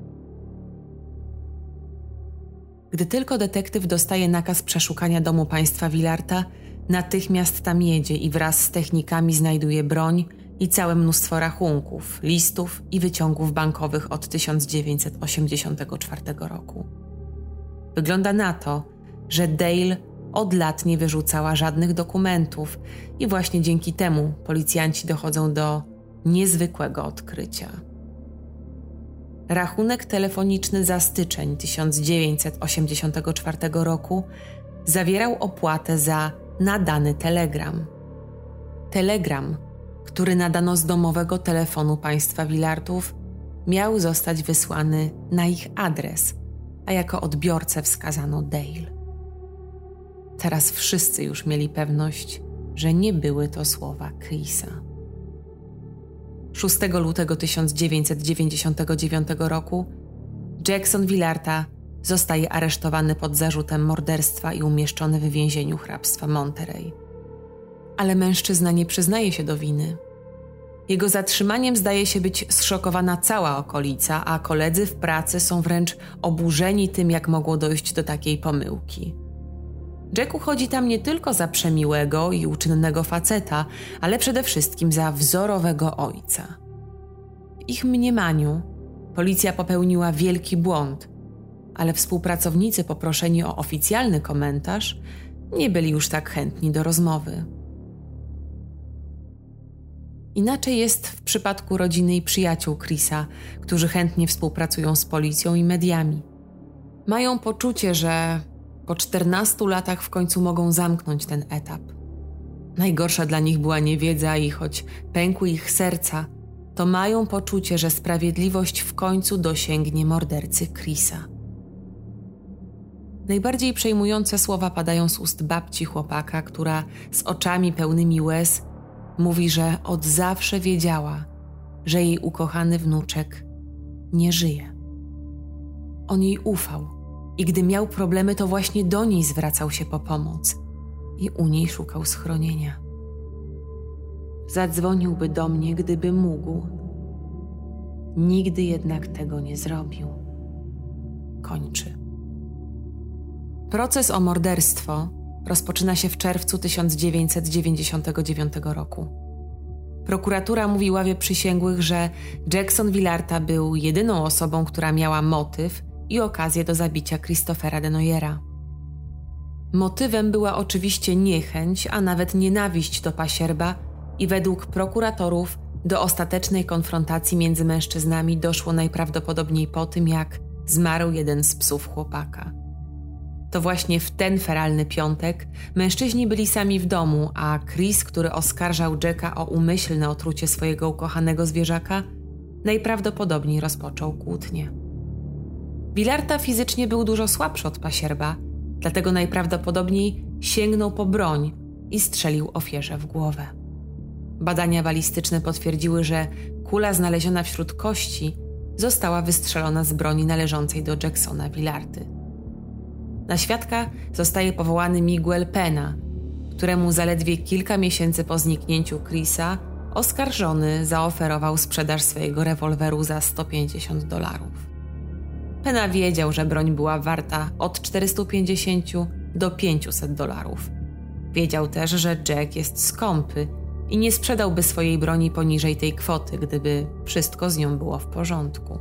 Gdy tylko detektyw dostaje nakaz przeszukania domu państwa Willarta, natychmiast tam jedzie i wraz z technikami znajduje broń i całe mnóstwo rachunków, listów i wyciągów bankowych od 1984 roku. Wygląda na to, że Dale od lat nie wyrzucała żadnych dokumentów i właśnie dzięki temu policjanci dochodzą do niezwykłego odkrycia. Rachunek telefoniczny za styczeń 1984 roku zawierał opłatę za nadany telegram. Telegram, który nadano z domowego telefonu państwa Willartów, miał zostać wysłany na ich adres, a jako odbiorcę wskazano Dale. Teraz wszyscy już mieli pewność, że nie były to słowa Chrisa. 6 lutego 1999 roku Jackson Villarta zostaje aresztowany pod zarzutem morderstwa i umieszczony w więzieniu hrabstwa Monterey. Ale mężczyzna nie przyznaje się do winy. Jego zatrzymaniem zdaje się być zszokowana cała okolica, a koledzy w pracy są wręcz oburzeni tym, jak mogło dojść do takiej pomyłki. Jack uchodzi tam nie tylko za przemiłego i uczynnego faceta, ale przede wszystkim za wzorowego ojca. W ich mniemaniu Policja popełniła wielki błąd, ale współpracownicy poproszeni o oficjalny komentarz nie byli już tak chętni do rozmowy. Inaczej jest w przypadku rodziny i przyjaciół Chrisa, którzy chętnie współpracują z policją i mediami. Mają poczucie, że po 14 latach w końcu mogą zamknąć ten etap. Najgorsza dla nich była niewiedza i choć pękły ich serca, to mają poczucie, że sprawiedliwość w końcu dosięgnie mordercy Chrisa. Najbardziej przejmujące słowa padają z ust babci chłopaka, która z oczami pełnymi łez mówi, że od zawsze wiedziała, że jej ukochany wnuczek nie żyje. On jej ufał i gdy miał problemy, to właśnie do niej zwracał się po pomoc i u niej szukał schronienia. Zadzwoniłby do mnie, gdyby mógł. Nigdy jednak tego nie zrobił. Kończy. Proces o morderstwo rozpoczyna się w czerwcu 1999 roku. Prokuratura mówi ławie przysięgłych, że Jackson Villarta był jedyną osobą, która miała motyw i okazję do zabicia Christophera Denoyera. Motywem była oczywiście niechęć, a nawet nienawiść do pasierba i według prokuratorów do ostatecznej konfrontacji między mężczyznami doszło najprawdopodobniej po tym, jak zmarł jeden z psów chłopaka. To właśnie w ten feralny piątek mężczyźni byli sami w domu, a Chris, który oskarżał Jacka o umyślne otrucie swojego ukochanego zwierzaka, najprawdopodobniej rozpoczął kłótnię. Bilarta fizycznie był dużo słabszy od pasierba, dlatego najprawdopodobniej sięgnął po broń i strzelił ofierze w głowę. Badania balistyczne potwierdziły, że kula znaleziona wśród kości została wystrzelona z broni należącej do Jacksona Villarty. Na świadka zostaje powołany Miguel Pena, któremu zaledwie kilka miesięcy po zniknięciu Chrisa oskarżony zaoferował sprzedaż swojego rewolweru za 150 dolarów. Pena wiedział, że broń była warta od 450 do 500 dolarów. Wiedział też, że Jack jest skąpy i nie sprzedałby swojej broni poniżej tej kwoty, gdyby wszystko z nią było w porządku.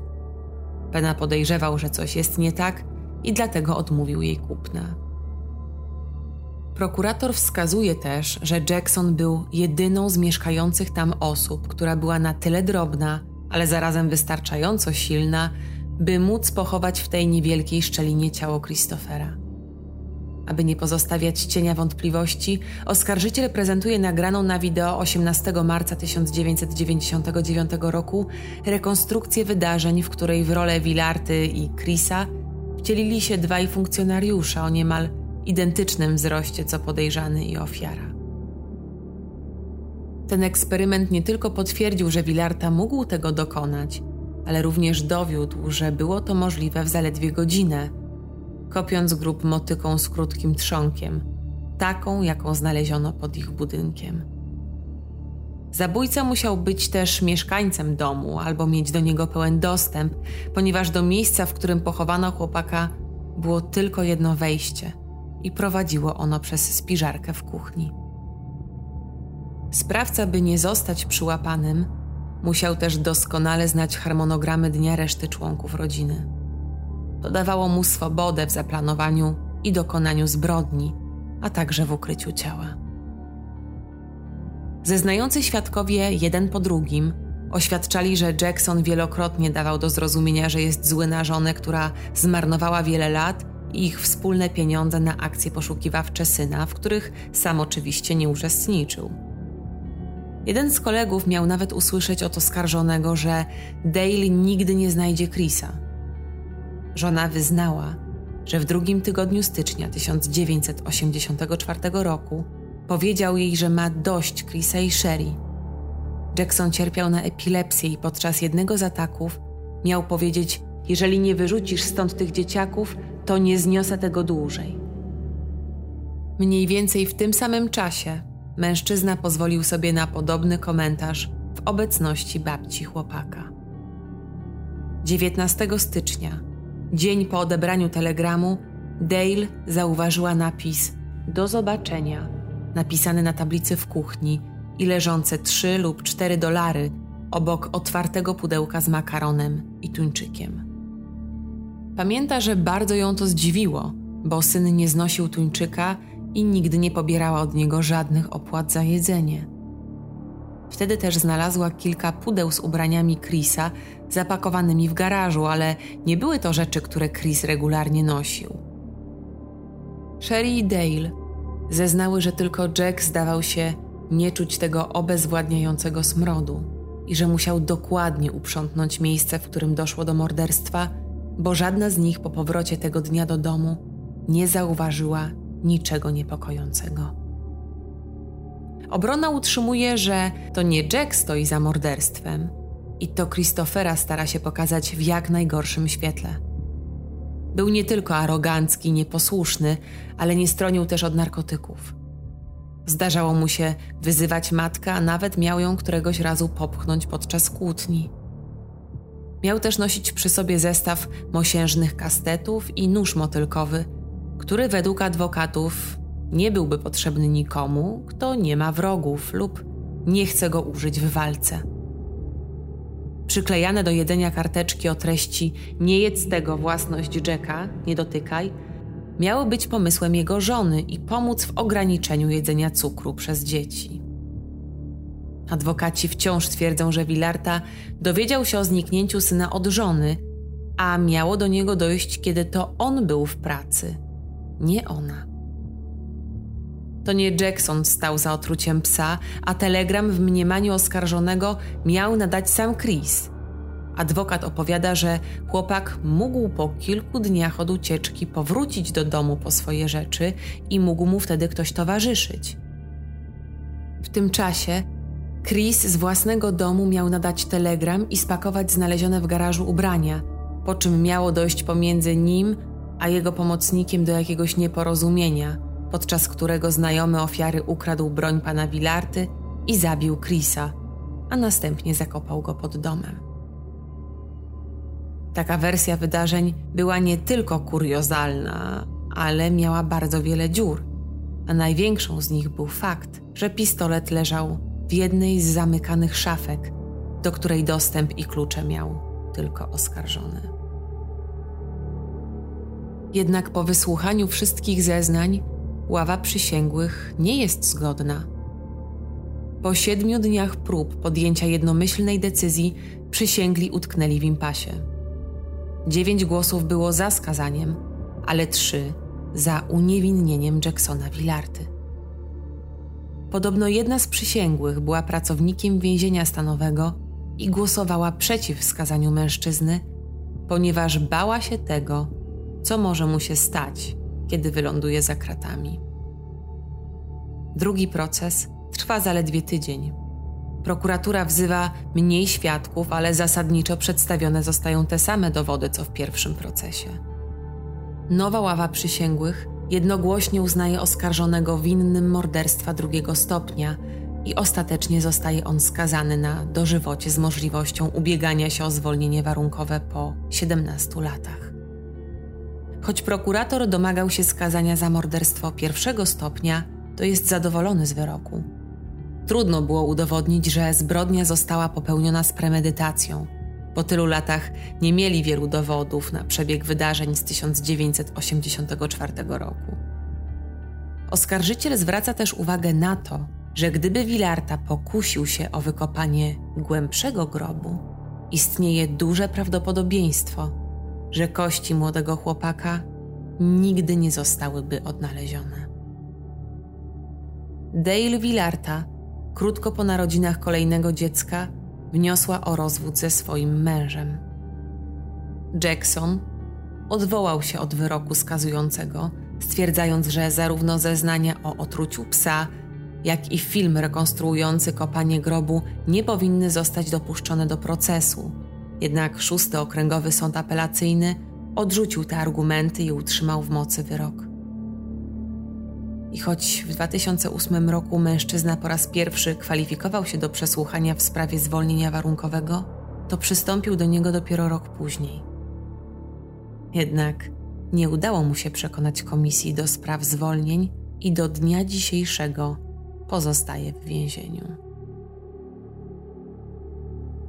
Pena podejrzewał, że coś jest nie tak i dlatego odmówił jej kupna. Prokurator wskazuje też, że Jackson był jedyną z mieszkających tam osób, która była na tyle drobna, ale zarazem wystarczająco silna, by móc pochować w tej niewielkiej szczelinie ciało Christophera. Aby nie pozostawiać cienia wątpliwości, oskarżyciel prezentuje nagraną na wideo 18 marca 1999 roku rekonstrukcję wydarzeń, w której w rolę Villarty i Chrisa wcielili się dwaj funkcjonariusze o niemal identycznym wzroście co podejrzany i ofiara. Ten eksperyment nie tylko potwierdził, że Villarta mógł tego dokonać, ale również dowiódł, że było to możliwe w zaledwie godzinę, kopiąc grób motyką z krótkim trzonkiem, taką, jaką znaleziono pod ich budynkiem. Zabójca musiał być też mieszkańcem domu albo mieć do niego pełen dostęp, ponieważ do miejsca, w którym pochowano chłopaka, było tylko jedno wejście i prowadziło ono przez spiżarkę w kuchni. Sprawca, by nie zostać przyłapanym, musiał też doskonale znać harmonogramy dnia reszty członków rodziny. To dawało mu swobodę w zaplanowaniu i dokonaniu zbrodni, a także w ukryciu ciała. Zeznający świadkowie jeden po drugim oświadczali, że Jackson wielokrotnie dawał do zrozumienia, że jest zły na żonę, która zmarnowała wiele lat i ich wspólne pieniądze na akcje poszukiwawcze syna, w których sam oczywiście nie uczestniczył. Jeden z kolegów miał nawet usłyszeć od oskarżonego, że Dale nigdy nie znajdzie Chrisa. Żona wyznała, że w drugim tygodniu stycznia 1984 roku Powiedział jej, że ma dość Chrisa i Sherry. Jackson cierpiał na epilepsję i podczas jednego z ataków miał powiedzieć: Jeżeli nie wyrzucisz stąd tych dzieciaków, to nie zniosę tego dłużej. Mniej więcej w tym samym czasie mężczyzna pozwolił sobie na podobny komentarz w obecności babci chłopaka. 19 stycznia, dzień po odebraniu telegramu, Dale zauważyła napis: Do zobaczenia napisane na tablicy w kuchni i leżące 3 lub 4 dolary obok otwartego pudełka z makaronem i tuńczykiem. Pamięta, że bardzo ją to zdziwiło, bo syn nie znosił tuńczyka i nigdy nie pobierała od niego żadnych opłat za jedzenie. Wtedy też znalazła kilka pudeł z ubraniami Chrisa zapakowanymi w garażu, ale nie były to rzeczy, które Chris regularnie nosił. Sherry i Dale zeznały, że tylko Jack zdawał się nie czuć tego obezwładniającego smrodu i że musiał dokładnie uprzątnąć miejsce, w którym doszło do morderstwa, bo żadna z nich po powrocie tego dnia do domu nie zauważyła niczego niepokojącego. Obrona utrzymuje, że to nie Jack stoi za morderstwem i to Christophera stara się pokazać w jak najgorszym świetle. Był nie tylko arogancki, nieposłuszny, ale nie stronił też od narkotyków. Zdarzało mu się wyzywać matkę, a nawet miał ją któregoś razu popchnąć podczas kłótni. Miał też nosić przy sobie zestaw mosiężnych kastetów i nóż motylkowy, który według adwokatów nie byłby potrzebny nikomu, kto nie ma wrogów lub nie chce go użyć w walce. Przyklejane do jedzenia karteczki o treści nie jedz tego własność Jacka, nie dotykaj, miały być pomysłem jego żony i pomóc w ograniczeniu jedzenia cukru przez dzieci. Adwokaci wciąż twierdzą, że Villarta dowiedział się o zniknięciu syna od żony, a miało do niego dojść, kiedy to on był w pracy, nie ona. To nie Jackson stał za otruciem psa, a telegram w mniemaniu oskarżonego miał nadać sam Chris. Adwokat opowiada, że chłopak mógł po kilku dniach od ucieczki powrócić do domu po swoje rzeczy i mógł mu wtedy ktoś towarzyszyć. W tym czasie Chris z własnego domu miał nadać telegram i spakować znalezione w garażu ubrania, po czym miało dojść pomiędzy nim a jego pomocnikiem do jakiegoś nieporozumienia, podczas którego znajomy ofiary ukradł broń pana Villarty i zabił Chrisa, a następnie zakopał go pod domem. Taka wersja wydarzeń była nie tylko kuriozalna, ale miała bardzo wiele dziur, a największą z nich był fakt, że pistolet leżał w jednej z zamykanych szafek, do której dostęp i klucze miał tylko oskarżony. Jednak po wysłuchaniu wszystkich zeznań, ława przysięgłych nie jest zgodna. Po siedmiu dniach prób podjęcia jednomyślnej decyzji przysięgli utknęli w impasie. Dziewięć głosów było za skazaniem, ale trzy za uniewinnieniem Jacksona Villarty. Podobno jedna z przysięgłych była pracownikiem więzienia stanowego i głosowała przeciw skazaniu mężczyzny, ponieważ bała się tego, co może mu się stać, kiedy wyląduje za kratami. Drugi proces trwa zaledwie tydzień. Prokuratura wzywa mniej świadków, ale zasadniczo przedstawione zostają te same dowody co w pierwszym procesie. Nowa ława przysięgłych jednogłośnie uznaje oskarżonego winnym morderstwa drugiego stopnia i ostatecznie zostaje on skazany na dożywocie z możliwością ubiegania się o zwolnienie warunkowe po 17 latach. Choć prokurator domagał się skazania za morderstwo pierwszego stopnia, to jest zadowolony z wyroku. Trudno było udowodnić, że zbrodnia została popełniona z premedytacją. Po tylu latach nie mieli wielu dowodów na przebieg wydarzeń z 1984 roku. Oskarżyciel zwraca też uwagę na to, że gdyby Villarta pokusił się o wykopanie głębszego grobu, istnieje duże prawdopodobieństwo, że kości młodego chłopaka nigdy nie zostałyby odnalezione. Dale Villarta, krótko po narodzinach kolejnego dziecka, wniosła o rozwód ze swoim mężem. Jackson odwołał się od wyroku skazującego, stwierdzając, że zarówno zeznania o otruciu psa, jak i film rekonstruujący kopanie grobu nie powinny zostać dopuszczone do procesu. Jednak szósty okręgowy sąd apelacyjny odrzucił te argumenty i utrzymał w mocy wyrok. I choć w 2008 roku mężczyzna po raz pierwszy kwalifikował się do przesłuchania w sprawie zwolnienia warunkowego, to przystąpił do niego dopiero rok później. Jednak nie udało mu się przekonać komisji do spraw zwolnień i do dnia dzisiejszego pozostaje w więzieniu.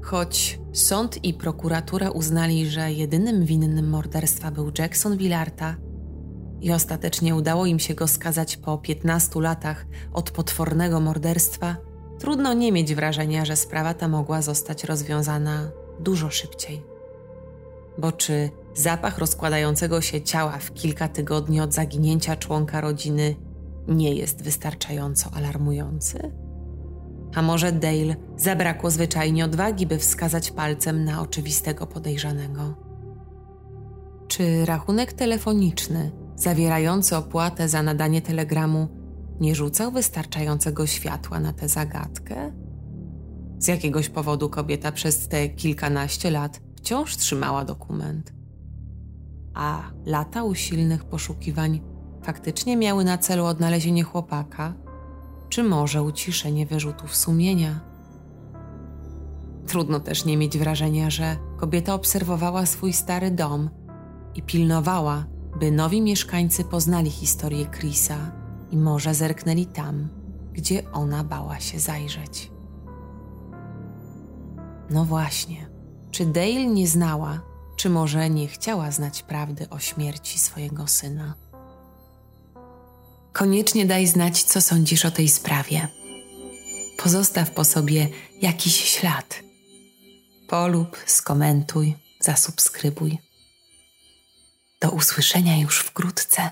Choć sąd i prokuratura uznali, że jedynym winnym morderstwa był Jackson Villarta i ostatecznie udało im się go skazać po 15 latach od potwornego morderstwa, trudno nie mieć wrażenia, że sprawa ta mogła zostać rozwiązana dużo szybciej. Bo czy zapach rozkładającego się ciała w kilka tygodni od zaginięcia członka rodziny nie jest wystarczająco alarmujący? A może Dale zabrakło zwyczajnie odwagi, by wskazać palcem na oczywistego podejrzanego? Czy rachunek telefoniczny zawierający opłatę za nadanie telegramu nie rzucał wystarczającego światła na tę zagadkę? Z jakiegoś powodu kobieta przez te kilkanaście lat wciąż trzymała dokument. A lata usilnych poszukiwań faktycznie miały na celu odnalezienie chłopaka, czy może uciszenie wyrzutów sumienia? Trudno też nie mieć wrażenia, że kobieta obserwowała swój stary dom i pilnowała, by nowi mieszkańcy poznali historię Chrisa i może zerknęli tam, gdzie ona bała się zajrzeć. No właśnie, czy Dale nie znała, czy może nie chciała znać prawdy o śmierci swojego syna? Koniecznie daj znać, co sądzisz o tej sprawie. Pozostaw po sobie jakiś ślad. Polub, skomentuj, zasubskrybuj. Do usłyszenia już wkrótce.